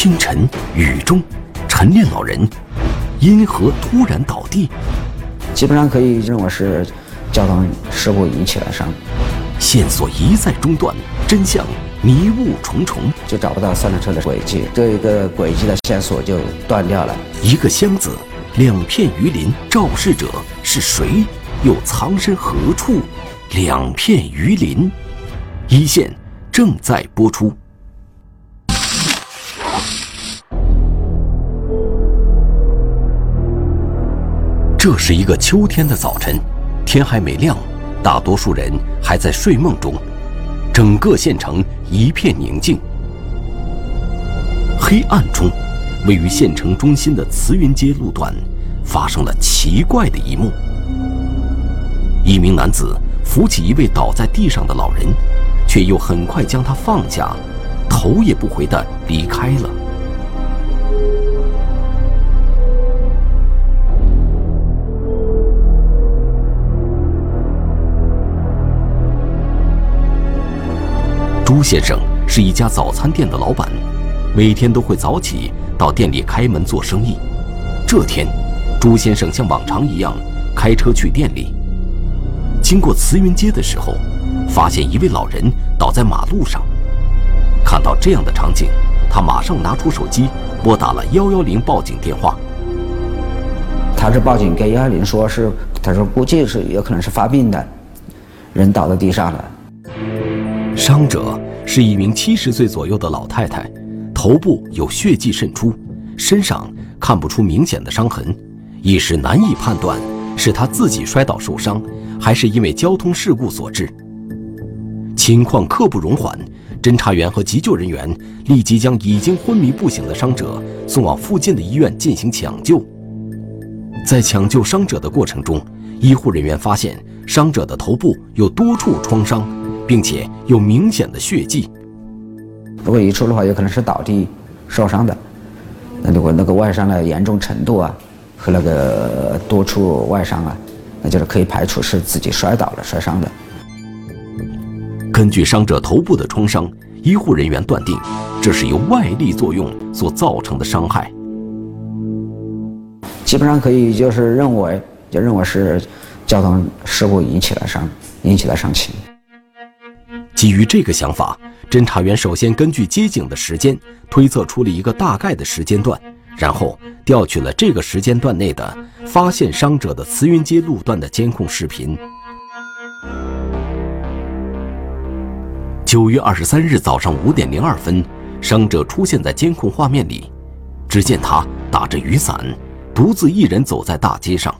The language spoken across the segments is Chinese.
清晨雨中，晨练老人因何突然倒地？基本上可以认为是交通事故引起的伤。线索一再中断，真相迷雾重重，就找不到三轮车的轨迹，这一个轨迹的线索就断掉了。一个箱子，两片鱼鳞，肇事者是谁？又藏身何处？两片鱼鳞，一线正在播出。这是一个秋天的早晨，天还没亮，大多数人还在睡梦中，整个县城一片宁静。黑暗中，位于县城中心的慈云街路段，发生了奇怪的一幕。一名男子扶起一位倒在地上的老人，却又很快将他放下，头也不回地离开了。朱先生是一家早餐店的老板，每天都会早起到店里开门做生意。这天，朱先生像往常一样开车去店里。经过慈云街的时候，发现一位老人倒在马路上。看到这样的场景，他马上拿出手机拨打了幺幺零报警电话。他是报警给幺幺零说是，他说估计是有可能是发病的，人倒在地上了。伤者是一名七十岁左右的老太太，头部有血迹渗出，身上看不出明显的伤痕，一时难以判断是她自己摔倒受伤，还是因为交通事故所致。情况刻不容缓，侦查员和急救人员立即将已经昏迷不醒的伤者送往附近的医院进行抢救。在抢救伤者的过程中，医护人员发现伤者的头部有多处创伤。并且有明显的血迹。如果移出的话，有可能是倒地受伤的。那如果那个外伤的严重程度啊，和那个多处外伤啊，那就是可以排除是自己摔倒了摔伤的。根据伤者头部的创伤，医护人员断定这是由外力作用所造成的伤害。基本上可以就是认为，就认为是交通事故引起的伤，引起的伤情。基于这个想法，侦查员首先根据接警的时间推测出了一个大概的时间段，然后调取了这个时间段内的发现伤者的慈云街路段的监控视频。九月二十三日早上五点零二分，伤者出现在监控画面里，只见他打着雨伞，独自一人走在大街上。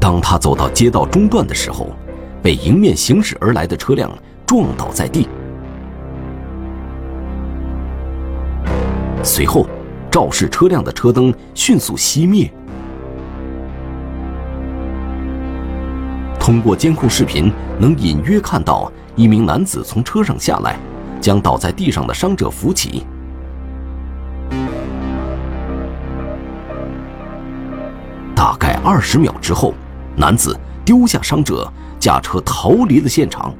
当他走到街道中段的时候，被迎面行驶而来的车辆撞倒在地。随后，肇事车辆的车灯迅速熄灭。通过监控视频，能隐约看到一名男子从车上下来，将倒在地上的伤者扶起。大概二十秒之后。男子丢下伤者，驾车逃离了现场。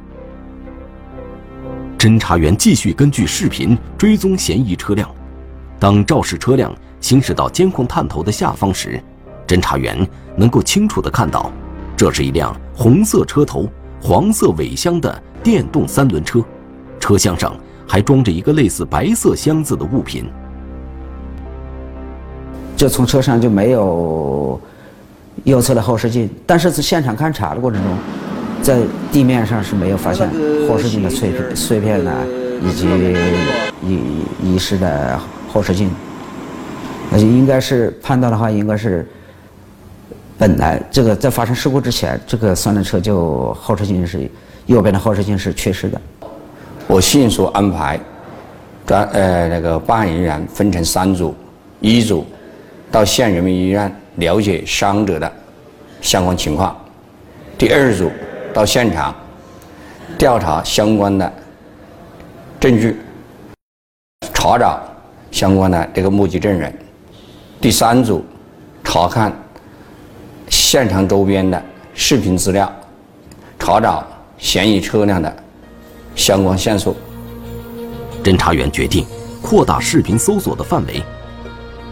侦查员继续根据视频追踪嫌疑车辆。当肇事车辆行驶到监控探头的下方时，侦查员能够清楚地看到，这是一辆红色车头、黄色尾箱的电动三轮车，车厢上还装着一个类似白色箱子的物品。这从车上就没有。右侧的后视镜，但是在现场勘查的过程中，在地面上是没有发现后视镜的碎片、碎片呢，以及遗遗失的后视镜。那就应该是判断的话，应该是本来这个在发生事故之前，这个三轮车就后视镜是右边的后视镜是缺失的。我迅速安排专呃那个办案人员分成三组，一组到县人民医院。了解伤者的相关情况。第二组到现场调查相关的证据，查找相关的这个目击证人。第三组查看现场周边的视频资料，查找嫌疑车辆的相关线索。侦查员决定扩大视频搜索的范围，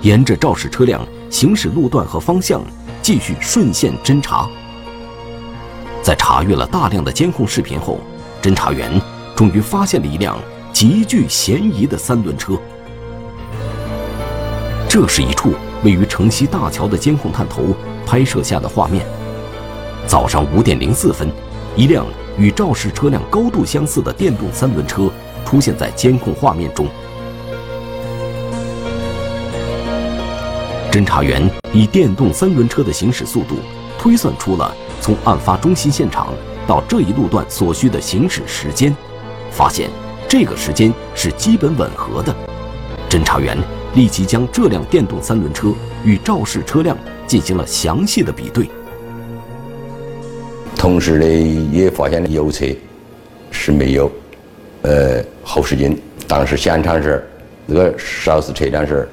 沿着肇事车辆行驶路段和方向继续顺线侦查。在查阅了大量的监控视频后，侦查员终于发现了一辆极具嫌疑的三轮车。这是一处位于城西大桥的监控探头拍摄下的画面。早上五点零四分，一辆与肇事车辆高度相似的电动三轮车出现在监控画面中。侦查员以电动三轮车的行驶速度推算出了。从案发中心现场到这一路段所需的行驶时间，发现这个时间是基本吻合的。侦查员立即将这辆电动三轮车与肇事车辆进行了详细的比对。同时呢，也发现了右侧是没有呃后视镜。当时现场是那个肇事车辆是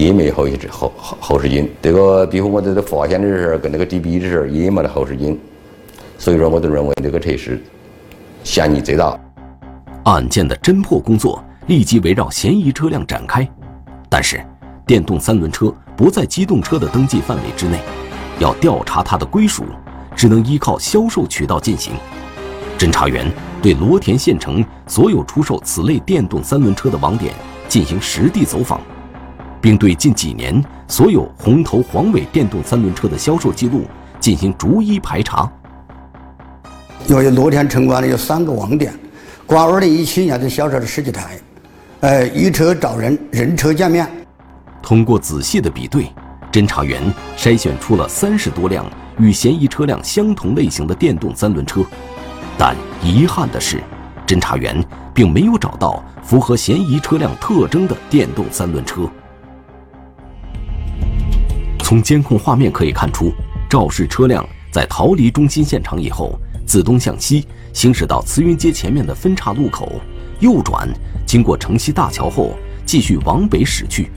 也没有后后后后视镜，这个比如我在这发现的时候，跟那个对比的时候也没得后视镜，所以说我就认为这个车是嫌疑最大。案件的侦破工作立即围绕嫌疑车辆展开，但是电动三轮车不在机动车的登记范围之内，要调查它的归属，只能依靠销售渠道进行。侦查员对罗田县城所有出售此类电动三轮车的网点进行实地走访。并对近几年所有红头黄尾电动三轮车的销售记录进行逐一排查。由于罗田城关呢有三个网点，光二零一七年就销售了十几台，呃，一车找人，人车见面。通过仔细的比对，侦查员筛选出了三十多辆与嫌疑车辆相同类型的电动三轮车，但遗憾的是，侦查员并没有找到符合嫌疑车辆特征的电动三轮车。从监控画面可以看出，肇事车辆在逃离中心现场以后，自东向西行驶到慈云街前面的分岔路口，右转，经过城西大桥后，继续往北驶去。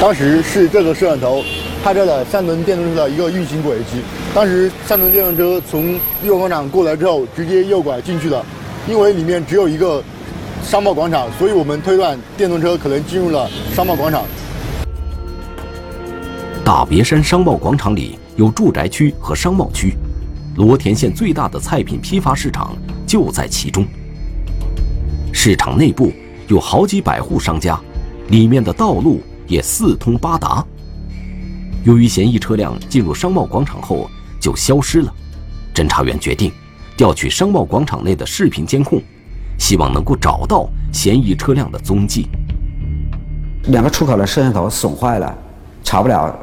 当时是这个摄像头拍摄了三轮电动车的一个运行轨迹。当时三轮电动车从绿化广场过来之后，直接右拐进去了，因为里面只有一个商贸广场，所以我们推断电动车可能进入了商贸广场。大别山商贸广场里有住宅区和商贸区，罗田县最大的菜品批发市场就在其中。市场内部有好几百户商家，里面的道路也四通八达。由于嫌疑车辆进入商贸广场后就消失了，侦查员决定调取商贸广场内的视频监控，希望能够找到嫌疑车辆的踪迹。两个出口的摄像头损坏了，查不了。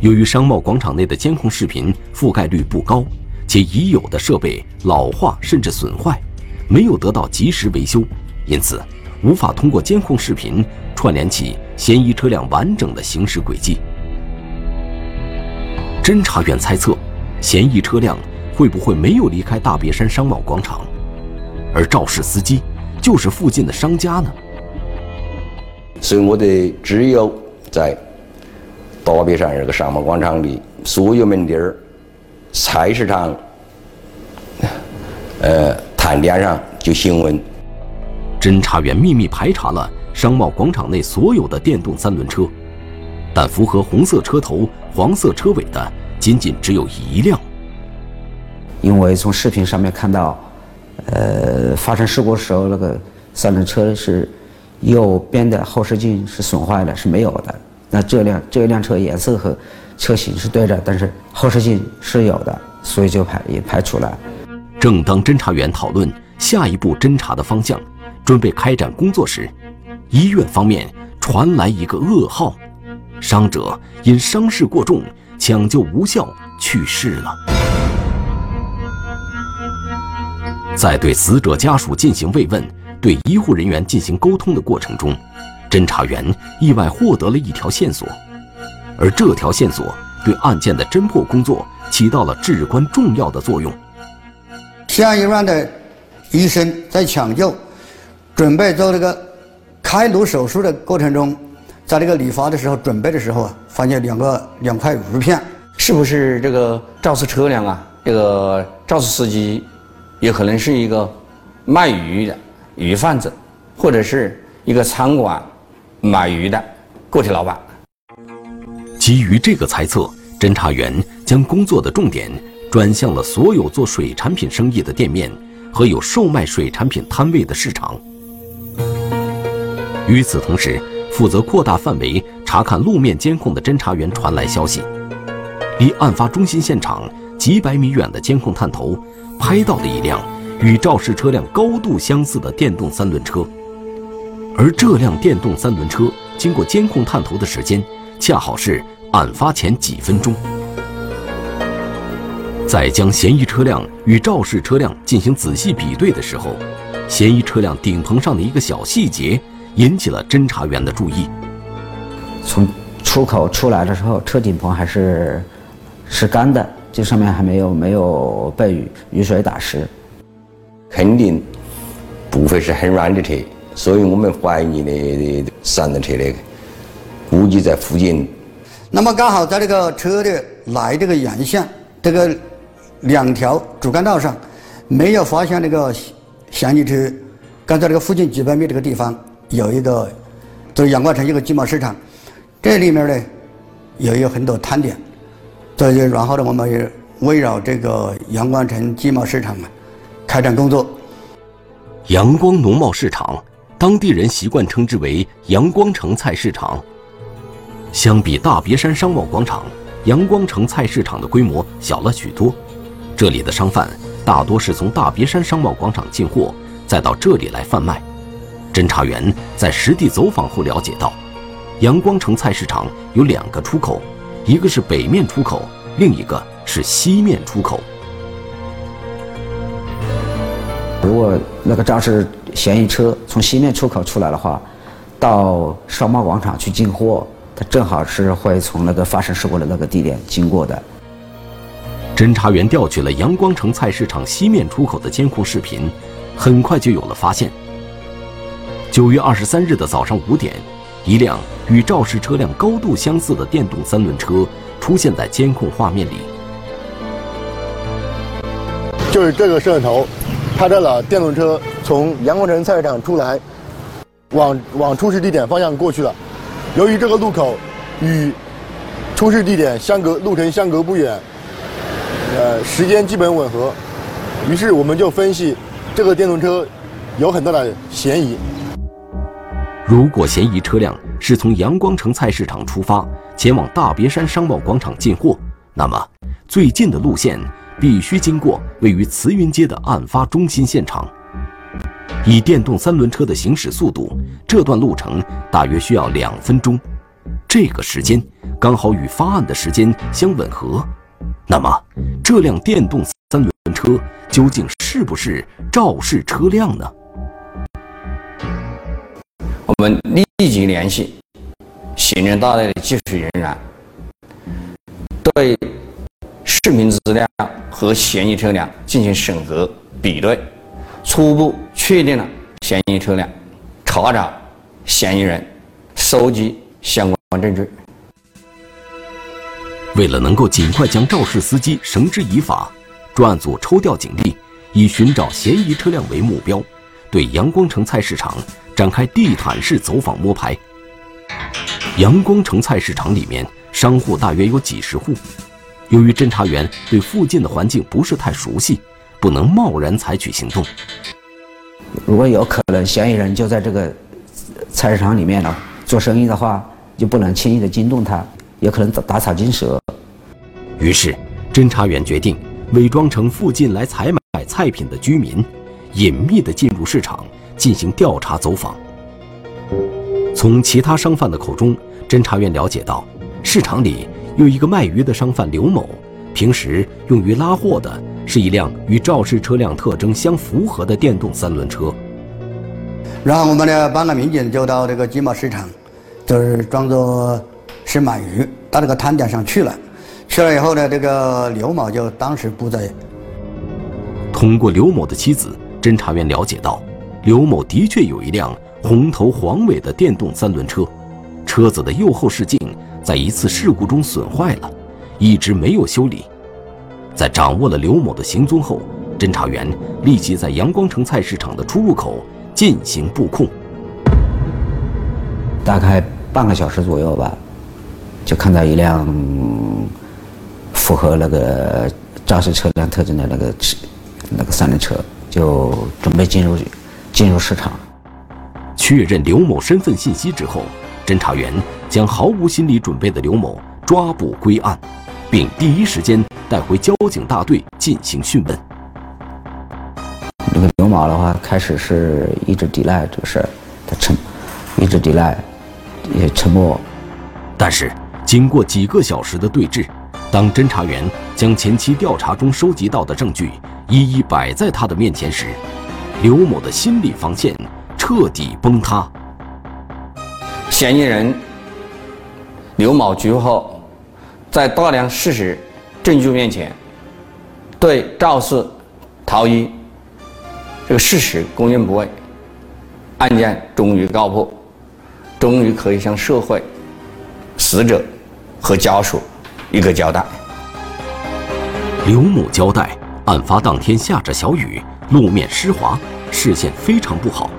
由于商贸广场内的监控视频覆盖率不高，且已有的设备老化甚至损坏，没有得到及时维修，因此无法通过监控视频串联起嫌疑车辆完整的行驶轨迹。侦查员猜测，嫌疑车辆会不会没有离开大别山商贸广场，而肇事司机就是附近的商家呢？所以我的只有在。大别山这个商贸广场的，所有门店儿、菜市场、呃摊点上就询问。侦查员秘密排查了商贸广场内所有的电动三轮车，但符合红色车头、黄色车尾的仅仅只有一辆。因为从视频上面看到，呃，发生事故时候那个三轮车是右边的后视镜是损坏的，是没有的。那这辆这辆车颜色和车型是对的，但是后视镜是有的，所以就排也排除了。正当侦查员讨论下一步侦查的方向，准备开展工作时，医院方面传来一个噩耗：伤者因伤势过重，抢救无效去世了。在对死者家属进行慰问、对医护人员进行沟通的过程中。侦查员意外获得了一条线索，而这条线索对案件的侦破工作起到了至关重要的作用。县医院的医生在抢救、准备做这个开颅手术的过程中，在这个理发的时候准备的时候啊，发现两个两块鱼片，是不是这个肇事车辆啊？这个肇事司机，也可能是一个卖鱼的。鱼贩子，或者是一个餐馆买鱼的个体老板。基于这个猜测，侦查员将工作的重点转向了所有做水产品生意的店面和有售卖水产品摊位的市场。与此同时，负责扩大范围查看路面监控的侦查员传来消息，离案发中心现场几百米远的监控探头拍到了一辆与肇事车辆高度相似的电动三轮车，而这辆电动三轮车经过监控探头的时间，恰好是案发前几分钟。在将嫌疑车辆与肇事车辆进行仔细比对的时候，嫌疑车辆顶棚上的一个小细节。引起了侦查员的注意。从出口出来的时候，车顶棚还是是干的，这上面还没有没有被雨雨水打湿，肯定不会是很软的车，所以我们怀疑的三轮车的估计在附近。那么刚好在这个车的来这个沿线这个两条主干道上，没有发现那个嫌疑车，刚在这个附近几百米这个地方。有一个，就是阳光城一个集贸市场，这里面呢，也有很多摊点，所以然后呢，我们也围绕这个阳光城集贸市场啊，开展工作。阳光农贸市场，当地人习惯称之为阳光城菜市场。相比大别山商贸广场，阳光城菜市场的规模小了许多。这里的商贩大多是从大别山商贸广场进货，再到这里来贩卖。侦查员在实地走访后了解到，阳光城菜市场有两个出口，一个是北面出口，另一个是西面出口。如果那个肇事嫌疑车从西面出口出来的话，到商贸广场去进货，它正好是会从那个发生事故的那个地点经过的。侦查员调取了阳光城菜市场西面出口的监控视频，很快就有了发现。九月二十三日的早上五点，一辆与肇事车辆高度相似的电动三轮车出现在监控画面里。就是这个摄像头拍到了电动车从阳光城菜市场出来，往往出事地点方向过去了。由于这个路口与出事地点相隔路程相隔不远，呃，时间基本吻合，于是我们就分析这个电动车有很大的嫌疑。如果嫌疑车辆是从阳光城菜市场出发，前往大别山商贸广场进货，那么最近的路线必须经过位于慈云街的案发中心现场。以电动三轮车的行驶速度，这段路程大约需要两分钟，这个时间刚好与发案的时间相吻合。那么，这辆电动三轮车究竟是不是肇事车辆呢？我们立即联系刑侦大队的技术人员，对视频资料和嫌疑车辆进行审核比对，初步确定了嫌疑车辆，查找嫌疑人，收集相关证据。为了能够尽快将肇事司机绳之以法，专案组抽调警力，以寻找嫌疑车辆为目标，对阳光城菜市场。展开地毯式走访摸排。阳光城菜市场里面商户大约有几十户，由于侦查员对附近的环境不是太熟悉，不能贸然采取行动。如果有可能嫌疑人就在这个菜市场里面呢做生意的话，就不能轻易的惊动他，有可能打草惊蛇。于是，侦查员决定伪装成附近来采买菜品的居民，隐秘的进入市场。进行调查走访。从其他商贩的口中，侦查员了解到，市场里有一个卖鱼的商贩刘某，平时用于拉货的是一辆与肇事车辆特征相符合的电动三轮车。然后我们呢办案民警就到这个集贸市场，就是装作是买鱼，到这个摊点上去了。去了以后呢，这个刘某就当时不在。通过刘某的妻子，侦查员了解到。刘某的确有一辆红头黄尾的电动三轮车，车子的右后视镜在一次事故中损坏了，一直没有修理。在掌握了刘某的行踪后，侦查员立即在阳光城菜市场的出入口进行布控。大概半个小时左右吧，就看到一辆符合那个肇事车辆特征的那个车，那个三轮车就准备进入进入市场。确认刘某身份信息之后，侦查员将毫无心理准备的刘某抓捕归案，并第一时间带回交警大队进行讯问。这个刘某的话，开始是一直抵赖这个事儿，他沉，一直抵赖，也沉默。但是经过几个小时的对峙，当侦查员将前期调查中收集到的证据一一摆在他的面前时，刘某的心理防线彻底崩塌。嫌疑人刘某局后，在大量事实证据面前，对肇事逃逸这个事实供认不讳，案件终于告破，终于可以向社会、死者和家属一个交代。刘某交代，案发当天下着小雨，路面湿滑，视线非常不好。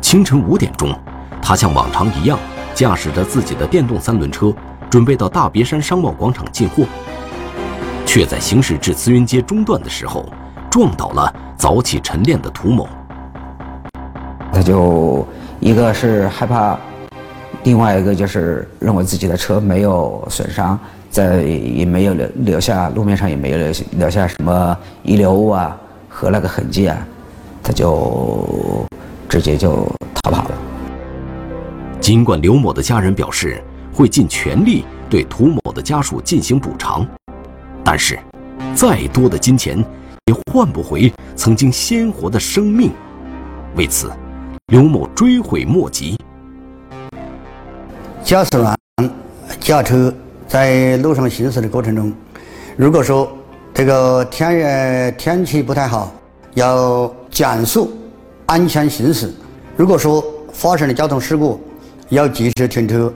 清晨五点钟，他像往常一样驾驶着自己的电动三轮车，准备到大别山商贸广场进货，却在行驶至慈云街中段的时候，撞倒了早起晨练的涂某。他就一个是害怕，另外一个就是认为自己的车没有损伤，在也没有留留下路面上也没有留留下什么遗留物啊和那个痕迹啊，他就直接就逃跑了。尽管刘某的家人表示会尽全力对涂某的家属进行补偿，但是再多的金钱也换不回曾经鲜活的生命。为此，刘某追悔莫及。驾驶员驾车在路上行驶的过程中，如果说这个天热天气不太好，要减速安全行驶；如果说发生了交通事故，要及时停车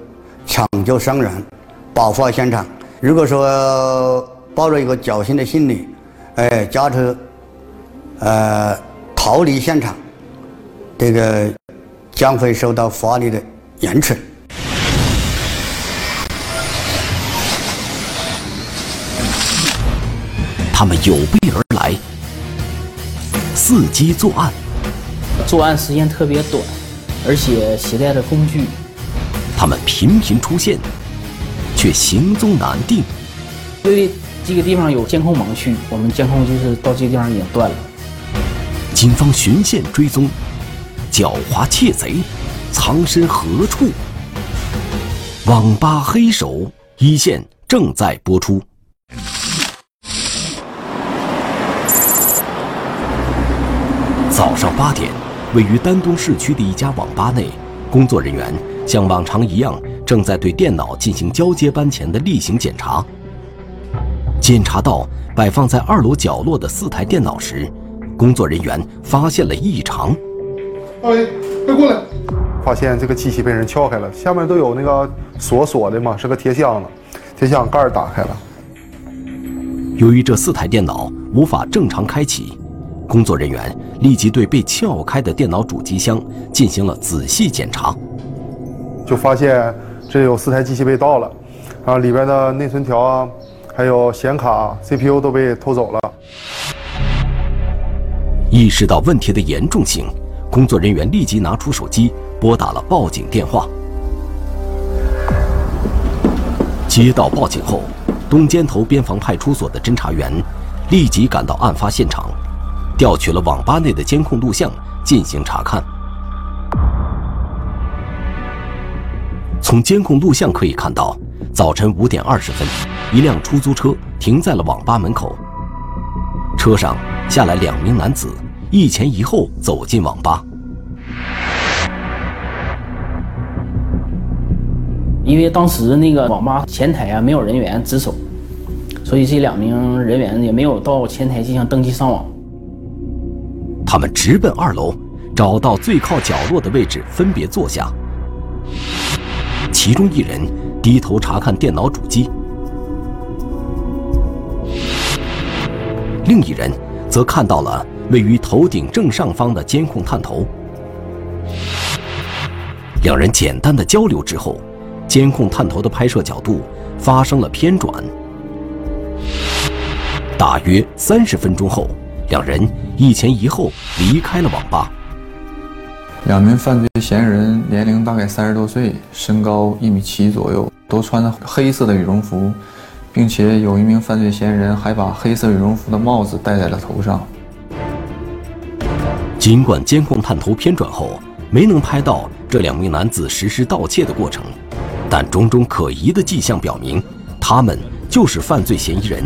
抢救伤员，保护好现场。如果说抱着一个侥幸的心理，哎，驾车呃逃离现场，这个将会受到法律的严惩。他们有备而来，伺机作案。作案时间特别短，而且携带的工具，他们频频出现，却行踪难定。因为这个地方有监控盲区，我们监控就是到这个地方已经断了。警方循线追踪，狡猾窃贼藏身何处？网吧黑手一线正在播出。早上八点，位于丹东市区的一家网吧内，工作人员像往常一样，正在对电脑进行交接班前的例行检查。检查到摆放在二楼角落的四台电脑时，工作人员发现了异常。二位，快过来！发现这个机器被人撬开了，下面都有那个锁锁的嘛，是个铁箱子，铁箱盖儿打开了。由于这四台电脑无法正常开启，工作人员立即对被撬开的电脑主机箱进行了仔细检查。就发现这有四台机器被盗了，然后里边的内存条啊，还有显卡、CPU 都被偷走了。意识到问题的严重性，工作人员立即拿出手机拨打了报警电话。接到报警后，东尖头边防派出所的侦查员立即赶到案发现场，调取了网吧内的监控录像进行查看。从监控录像可以看到，早晨五点二十分，一辆出租车停在了网吧门口，车上下来两名男子，一前一后走进网吧。因为当时那个网吧前台啊没有人员值守，所以这两名人员也没有到前台进行登记上网。他们直奔二楼，找到最靠角落的位置，分别坐下。其中一人低头查看电脑主机，另一人则看到了位于头顶正上方的监控探头。两人简单的交流之后，监控探头的拍摄角度发生了偏转。大约三十分钟后，两人一前一后离开了网吧。两名犯罪嫌疑人年龄大概三十多岁，身高一米七左右，都穿着黑色的羽绒服，并且有一名犯罪嫌疑人还把黑色羽绒服的帽子戴在了头上。尽管监控探头偏转后没能拍到这两名男子实施盗窃的过程，但种种可疑的迹象表明，他们就是犯罪嫌疑人。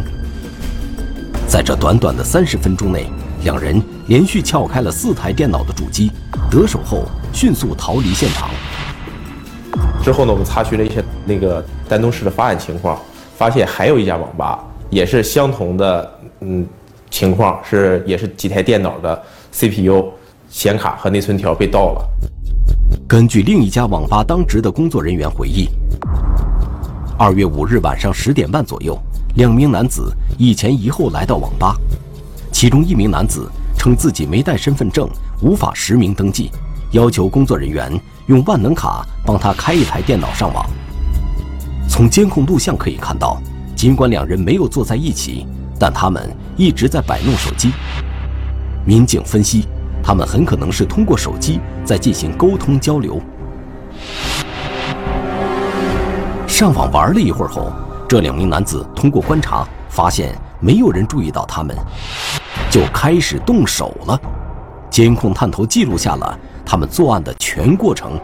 在这短短的三十分钟内，两人连续撬开了四台电脑的主机，得手后迅速逃离现场。之后呢，我们查询了一些那个丹东市的发案情况，发现还有一家网吧也是相同的，嗯，情况是也是几台电脑的 CPU、显卡和内存条被盗了。根据另一家网吧当值的工作人员回忆，二月五日晚上十点半左右，两名男子一前一后来到网吧。其中一名男子称自己没带身份证，无法实名登记，要求工作人员用万能卡帮他开一台电脑上网。从监控录像可以看到，尽管两人没有坐在一起，但他们一直在摆弄手机。民警分析，他们很可能是通过手机在进行沟通交流。上网玩了一会儿后，这两名男子通过观察发现没有人注意到他们。就开始动手了，监控探头记录下了他们作案的全过程。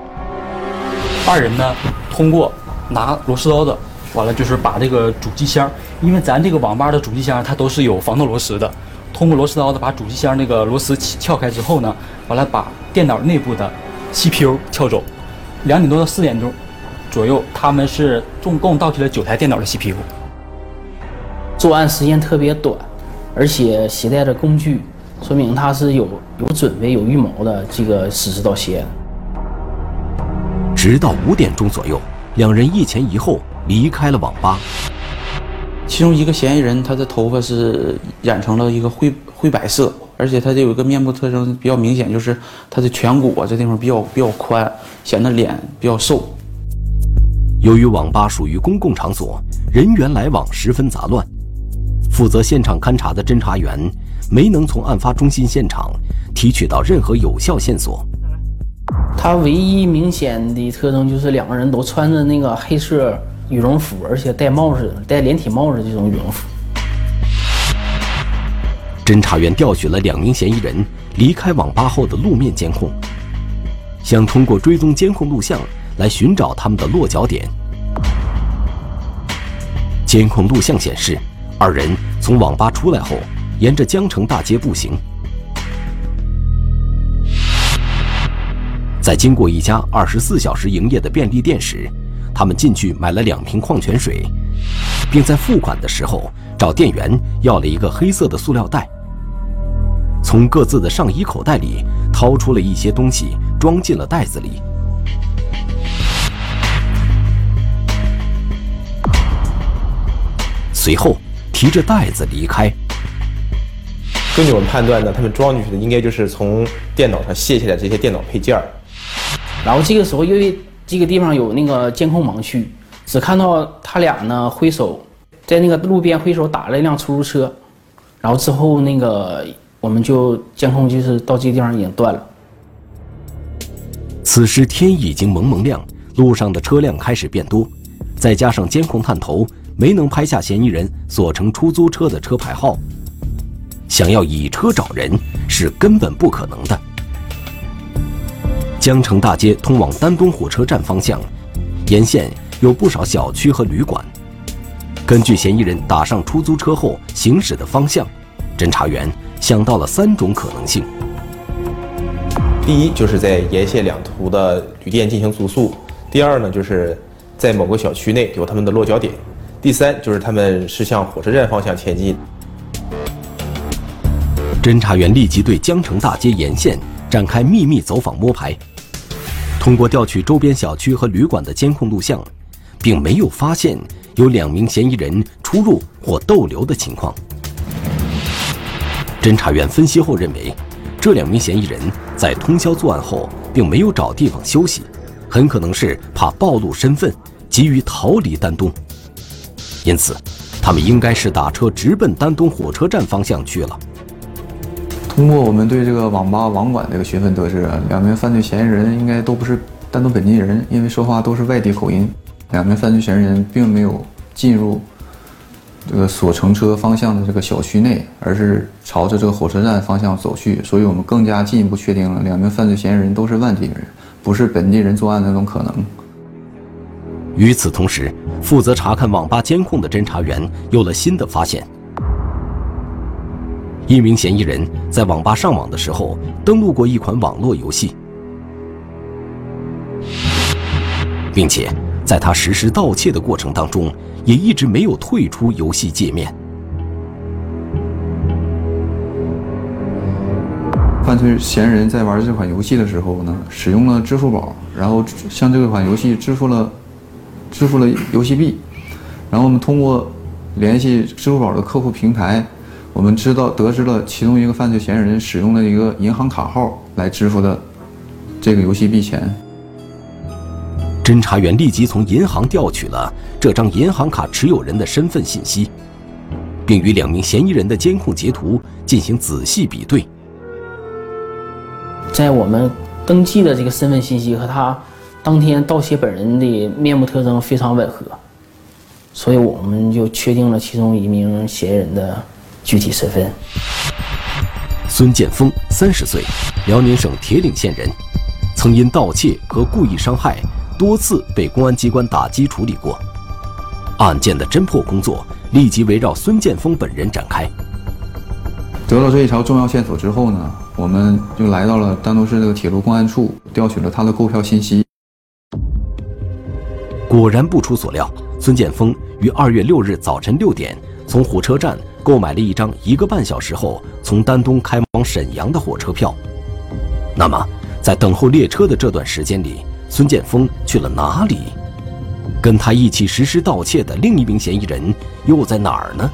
二人呢，通过拿螺丝刀的，完了就是把这个主机箱，因为咱这个网吧的主机箱它都是有防盗螺丝的，通过螺丝刀的把主机箱那个螺丝撬开之后呢，完了把电脑内部的 CPU 撬走。两点多到四点钟左右，他们是总共盗取了九台电脑的 CPU。作案时间特别短。而且携带着工具，说明他是有有准备、有预谋的这个实施盗窃。直到五点钟左右，两人一前一后离开了网吧。其中一个嫌疑人，他的头发是染成了一个灰灰白色，而且他这有一个面部特征比较明显，就是他的颧骨啊这地方比较比较宽，显得脸比较瘦。由于网吧属于公共场所，人员来往十分杂乱。负责现场勘查的侦查员没能从案发中心现场提取到任何有效线索。他唯一明显的特征就是两个人都穿着那个黑色羽绒服，而且戴帽子、戴连体帽子这种羽绒服。侦查员调取了两名嫌疑人离开网吧后的路面监控，想通过追踪监控录像来寻找他们的落脚点。监控录像显示。二人从网吧出来后，沿着江城大街步行，在经过一家二十四小时营业的便利店时，他们进去买了两瓶矿泉水，并在付款的时候找店员要了一个黑色的塑料袋，从各自的上衣口袋里掏出了一些东西，装进了袋子里。随后。提着袋子离开。根据我们判断呢，他们装进去的应该就是从电脑上卸下来这些电脑配件儿。然后这个时候，因为这个地方有那个监控盲区，只看到他俩呢挥手，在那个路边挥手打了一辆出租车。然后之后那个我们就监控就是到这个地方已经断了。此时天已经蒙蒙亮，路上的车辆开始变多，再加上监控探头。没能拍下嫌疑人所乘出租车的车牌号，想要以车找人是根本不可能的。江城大街通往丹东火车站方向，沿线有不少小区和旅馆。根据嫌疑人打上出租车后行驶的方向，侦查员想到了三种可能性：第一，就是在沿线两途的旅店进行住宿；第二呢，就是在某个小区内有他们的落脚点。第三就是他们是向火车站方向前进。侦查员立即对江城大街沿线展开秘密走访摸排，通过调取周边小区和旅馆的监控录像，并没有发现有两名嫌疑人出入或逗留的情况。侦查员分析后认为，这两名嫌疑人在通宵作案后，并没有找地方休息，很可能是怕暴露身份，急于逃离丹东。因此，他们应该是打车直奔丹东火车站方向去了。通过我们对这个网吧网管这个询问得知，两名犯罪嫌疑人应该都不是丹东本地人，因为说话都是外地口音。两名犯罪嫌疑人并没有进入这个所乘车方向的这个小区内，而是朝着这个火车站方向走去，所以我们更加进一步确定了两名犯罪嫌疑人都是外地人，不是本地人作案的那种可能。与此同时，负责查看网吧监控的侦查员有了新的发现。一名嫌疑人在网吧上网的时候登录过一款网络游戏，并且在他实施盗窃的过程当中，也一直没有退出游戏界面。犯罪嫌疑人在玩这款游戏的时候呢，使用了支付宝，然后向这款游戏支付了支付了游戏币，然后我们通过联系支付宝的客户平台。我们知道得知了其中一个犯罪嫌疑人使用了一个银行卡号来支付的这个游戏币钱。侦查员立即从银行调取了这张银行卡持有人的身份信息，并与两名嫌疑人的监控截图进行仔细比对。在我们登记的这个身份信息和他当天盗窃本人的面部特征非常吻合，所以我们就确定了其中一名嫌疑人的。具体身份：孙建峰，三十岁，辽宁省铁岭县人，曾因盗窃和故意伤害多次被公安机关打击处理过。案件的侦破工作立即围绕孙建峰本人展开。得到这一条重要线索之后呢，我们就来到了丹东市这个铁路公安处，调取了他的购票信息。果然不出所料，孙建峰于二月六日早晨六点从火车站。购买了一张一个半小时后从丹东开往沈阳的火车票。那么，在等候列车的这段时间里，孙建峰去了哪里？跟他一起实施盗窃的另一名嫌疑人又在哪儿呢？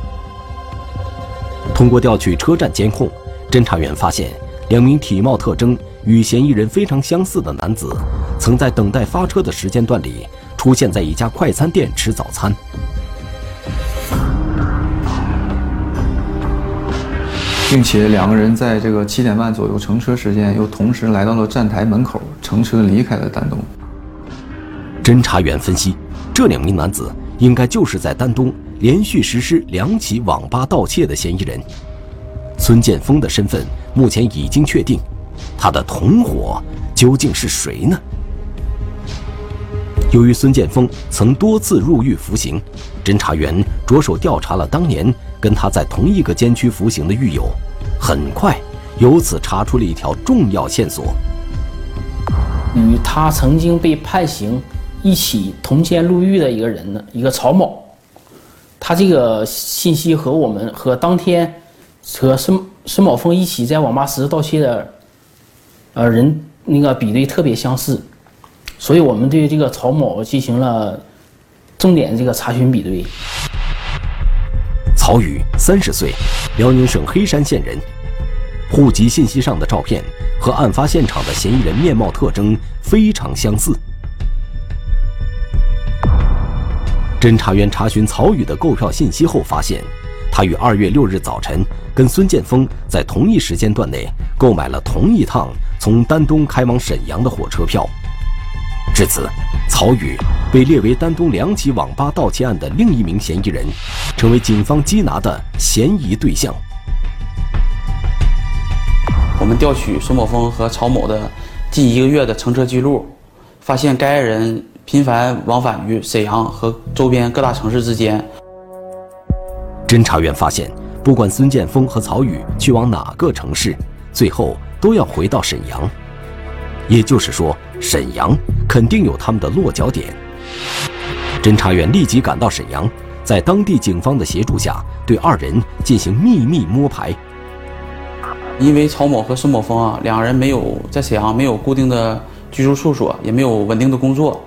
通过调取车站监控，侦查员发现两名体貌特征与嫌疑人非常相似的男子，曾在等待发车的时间段里出现在一家快餐店吃早餐。并且两个人在这个七点半左右乘车时间，又同时来到了站台门口，乘车离开了丹东。侦查员分析，这两名男子应该就是在丹东连续实施两起网吧盗窃的嫌疑人。孙建峰的身份目前已经确定，他的同伙究竟是谁呢？由于孙建峰曾多次入狱服刑，侦查员着手调查了当年。跟他在同一个监区服刑的狱友，很快由此查出了一条重要线索：与他曾经被判刑、一起同监入狱的一个人呢，一个曹某。他这个信息和我们和当天和孙孙宝峰一起在网吧实施盗窃的呃人那个比对特别相似，所以我们对这个曹某进行了重点这个查询比对。曹宇，三十岁，辽宁省黑山县人，户籍信息上的照片和案发现场的嫌疑人面貌特征非常相似。侦查员查询曹宇的购票信息后发现，他于二月六日早晨跟孙建峰在同一时间段内购买了同一趟从丹东开往沈阳的火车票。至此，曹宇被列为丹东两起网吧盗窃案的另一名嫌疑人，成为警方缉拿的嫌疑对象。我们调取孙某峰和曹某的近一个月的乘车记录，发现该人频繁往返于沈阳和周边各大城市之间。侦查员发现，不管孙建峰和曹宇去往哪个城市，最后都要回到沈阳。也就是说，沈阳肯定有他们的落脚点。侦查员立即赶到沈阳，在当地警方的协助下，对二人进行秘密摸排。因为曹某和孙某峰啊，两人没有在沈阳没有固定的居住处所，也没有稳定的工作，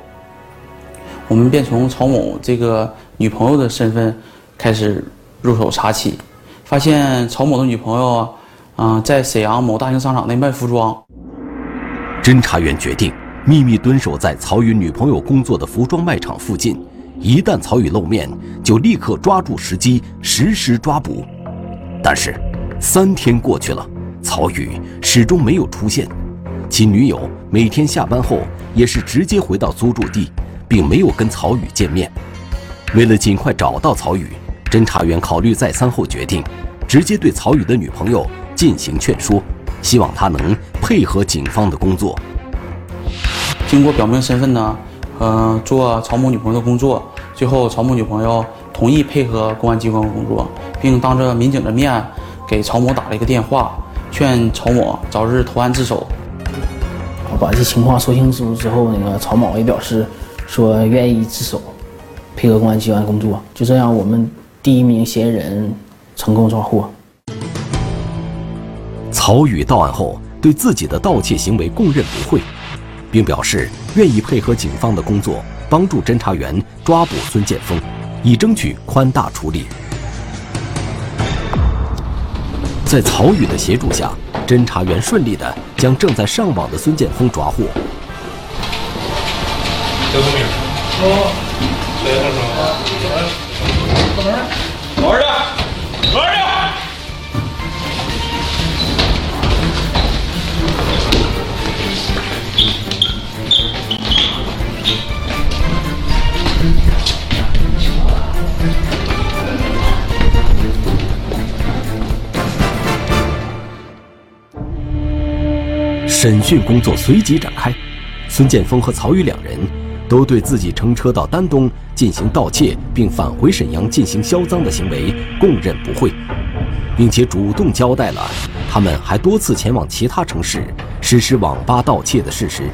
我们便从曹某这个女朋友的身份开始入手查起，发现曹某的女朋友啊、在沈阳某大型商场内卖服装。侦查员决定秘密蹲守在曹宇女朋友工作的服装卖场附近，一旦曹宇露面，就立刻抓住时机实施抓捕。但是，三天过去了，曹宇始终没有出现。其女友每天下班后也是直接回到租住地，并没有跟曹宇见面。为了尽快找到曹宇，侦查员考虑再三后决定，直接对曹宇的女朋友进行劝说，希望他能配合警方的工作。经过表明身份呢，呃，做曹某女朋友的工作，最后曹某女朋友同意配合公安机关工作，并当着民警的面给曹某打了一个电话，劝曹某早日投案自首。我把这情况说清楚之后，那个曹某也表示说愿意自首，配合公安机关工作。就这样，我们第一名嫌疑人成功抓获。曹宇到案后，对自己的盗窃行为供认不讳，并表示愿意配合警方的工作，帮助侦查员抓捕孙建峰，以争取宽大处理。在曹宇的协助下，侦查员顺利地将正在上网的孙建峰抓获。交通名。哦。谁上车？玩审讯工作随即展开，孙建峰和曹宇两人都对自己乘车到丹东进行盗窃，并返回沈阳进行销赃的行为供认不讳，并且主动交代了他们还多次前往其他城市实施网吧盗窃的事实。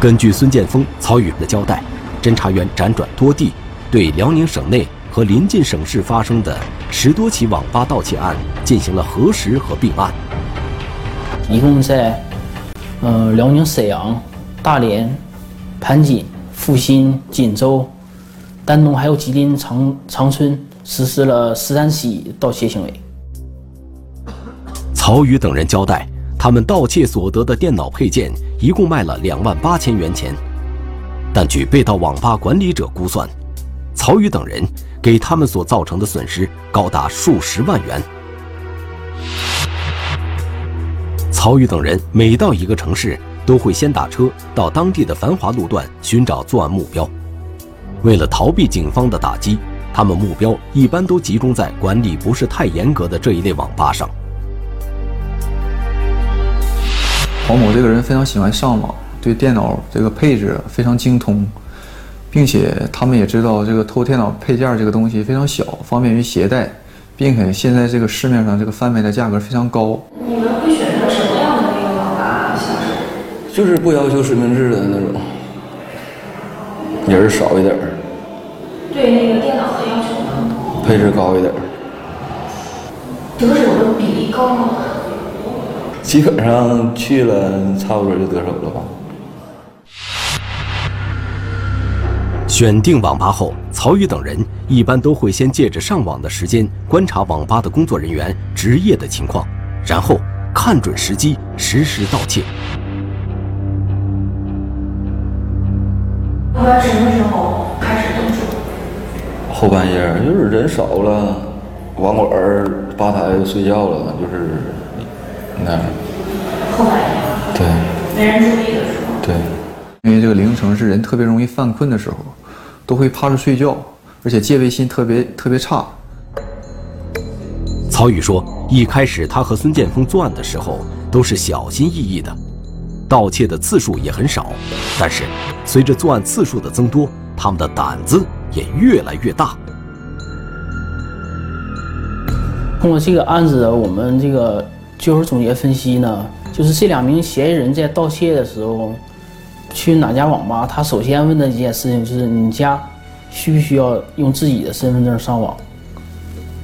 根据孙建峰、曹宇的交代，侦查员辗转多地，对辽宁省内和临近省市发生的十多起网吧盗窃案进行了核实和并案。一共在，呃，辽宁沈阳、大连、盘锦、阜新、锦州、丹东还有吉林长长春实施了十三起盗窃行为。曹宇等人交代，他们盗窃所得的电脑配件一共卖了两万八千元钱，但据被盗网吧管理者估算，曹宇等人给他们所造成的损失高达数十万元。曹宇等人每到一个城市，都会先打车到当地的繁华路段寻找作案目标。为了逃避警方的打击，他们目标一般都集中在管理不是太严格的这一类网吧上。黄某这个人非常喜欢上网，对电脑这个配置非常精通，并且他们也知道这个偷电脑配件这个东西非常小，方便于携带，并且现在这个市面上这个贩卖的价格非常高。你们会选择什么样的那个网吧形式？就是不要求实名制的那种，人少一点儿，对那个电脑的要求呢？配置高一点儿。得手的比例高吗？基本上去了差不多就得手了吧。选定网吧后，曹宇等人一般都会先借着上网的时间观察网吧的工作人员职业的情况，然后看准时机实施盗窃。一般什么时候开始动手？后半夜就是人少了，网管儿吧台睡觉了，就是那样。后半夜对没人注意的时候。对，因为这个凌晨是人特别容易犯困的时候，都会趴着睡觉，而且戒备心特别特别差。曹宇说，一开始他和孙建峰作案的时候都是小心翼翼的，盗窃的次数也很少。但是，随着作案次数的增多，他们的胆子也越来越大。通过这个案子，我们这个就是总结分析呢，就是这两名嫌疑人在盗窃的时候，去哪家网吧，他首先问的一件事情就是你家需不需要用自己的身份证上网？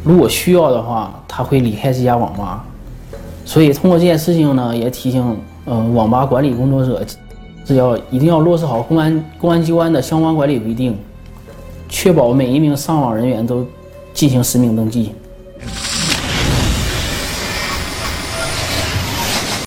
如果需要的话，他会离开这家网吧。所以通过这件事情呢，也提醒呃网吧管理工作者，是要一定要落实好公安公安机关的相关管理规定，确保每一名上网人员都进行实名登记。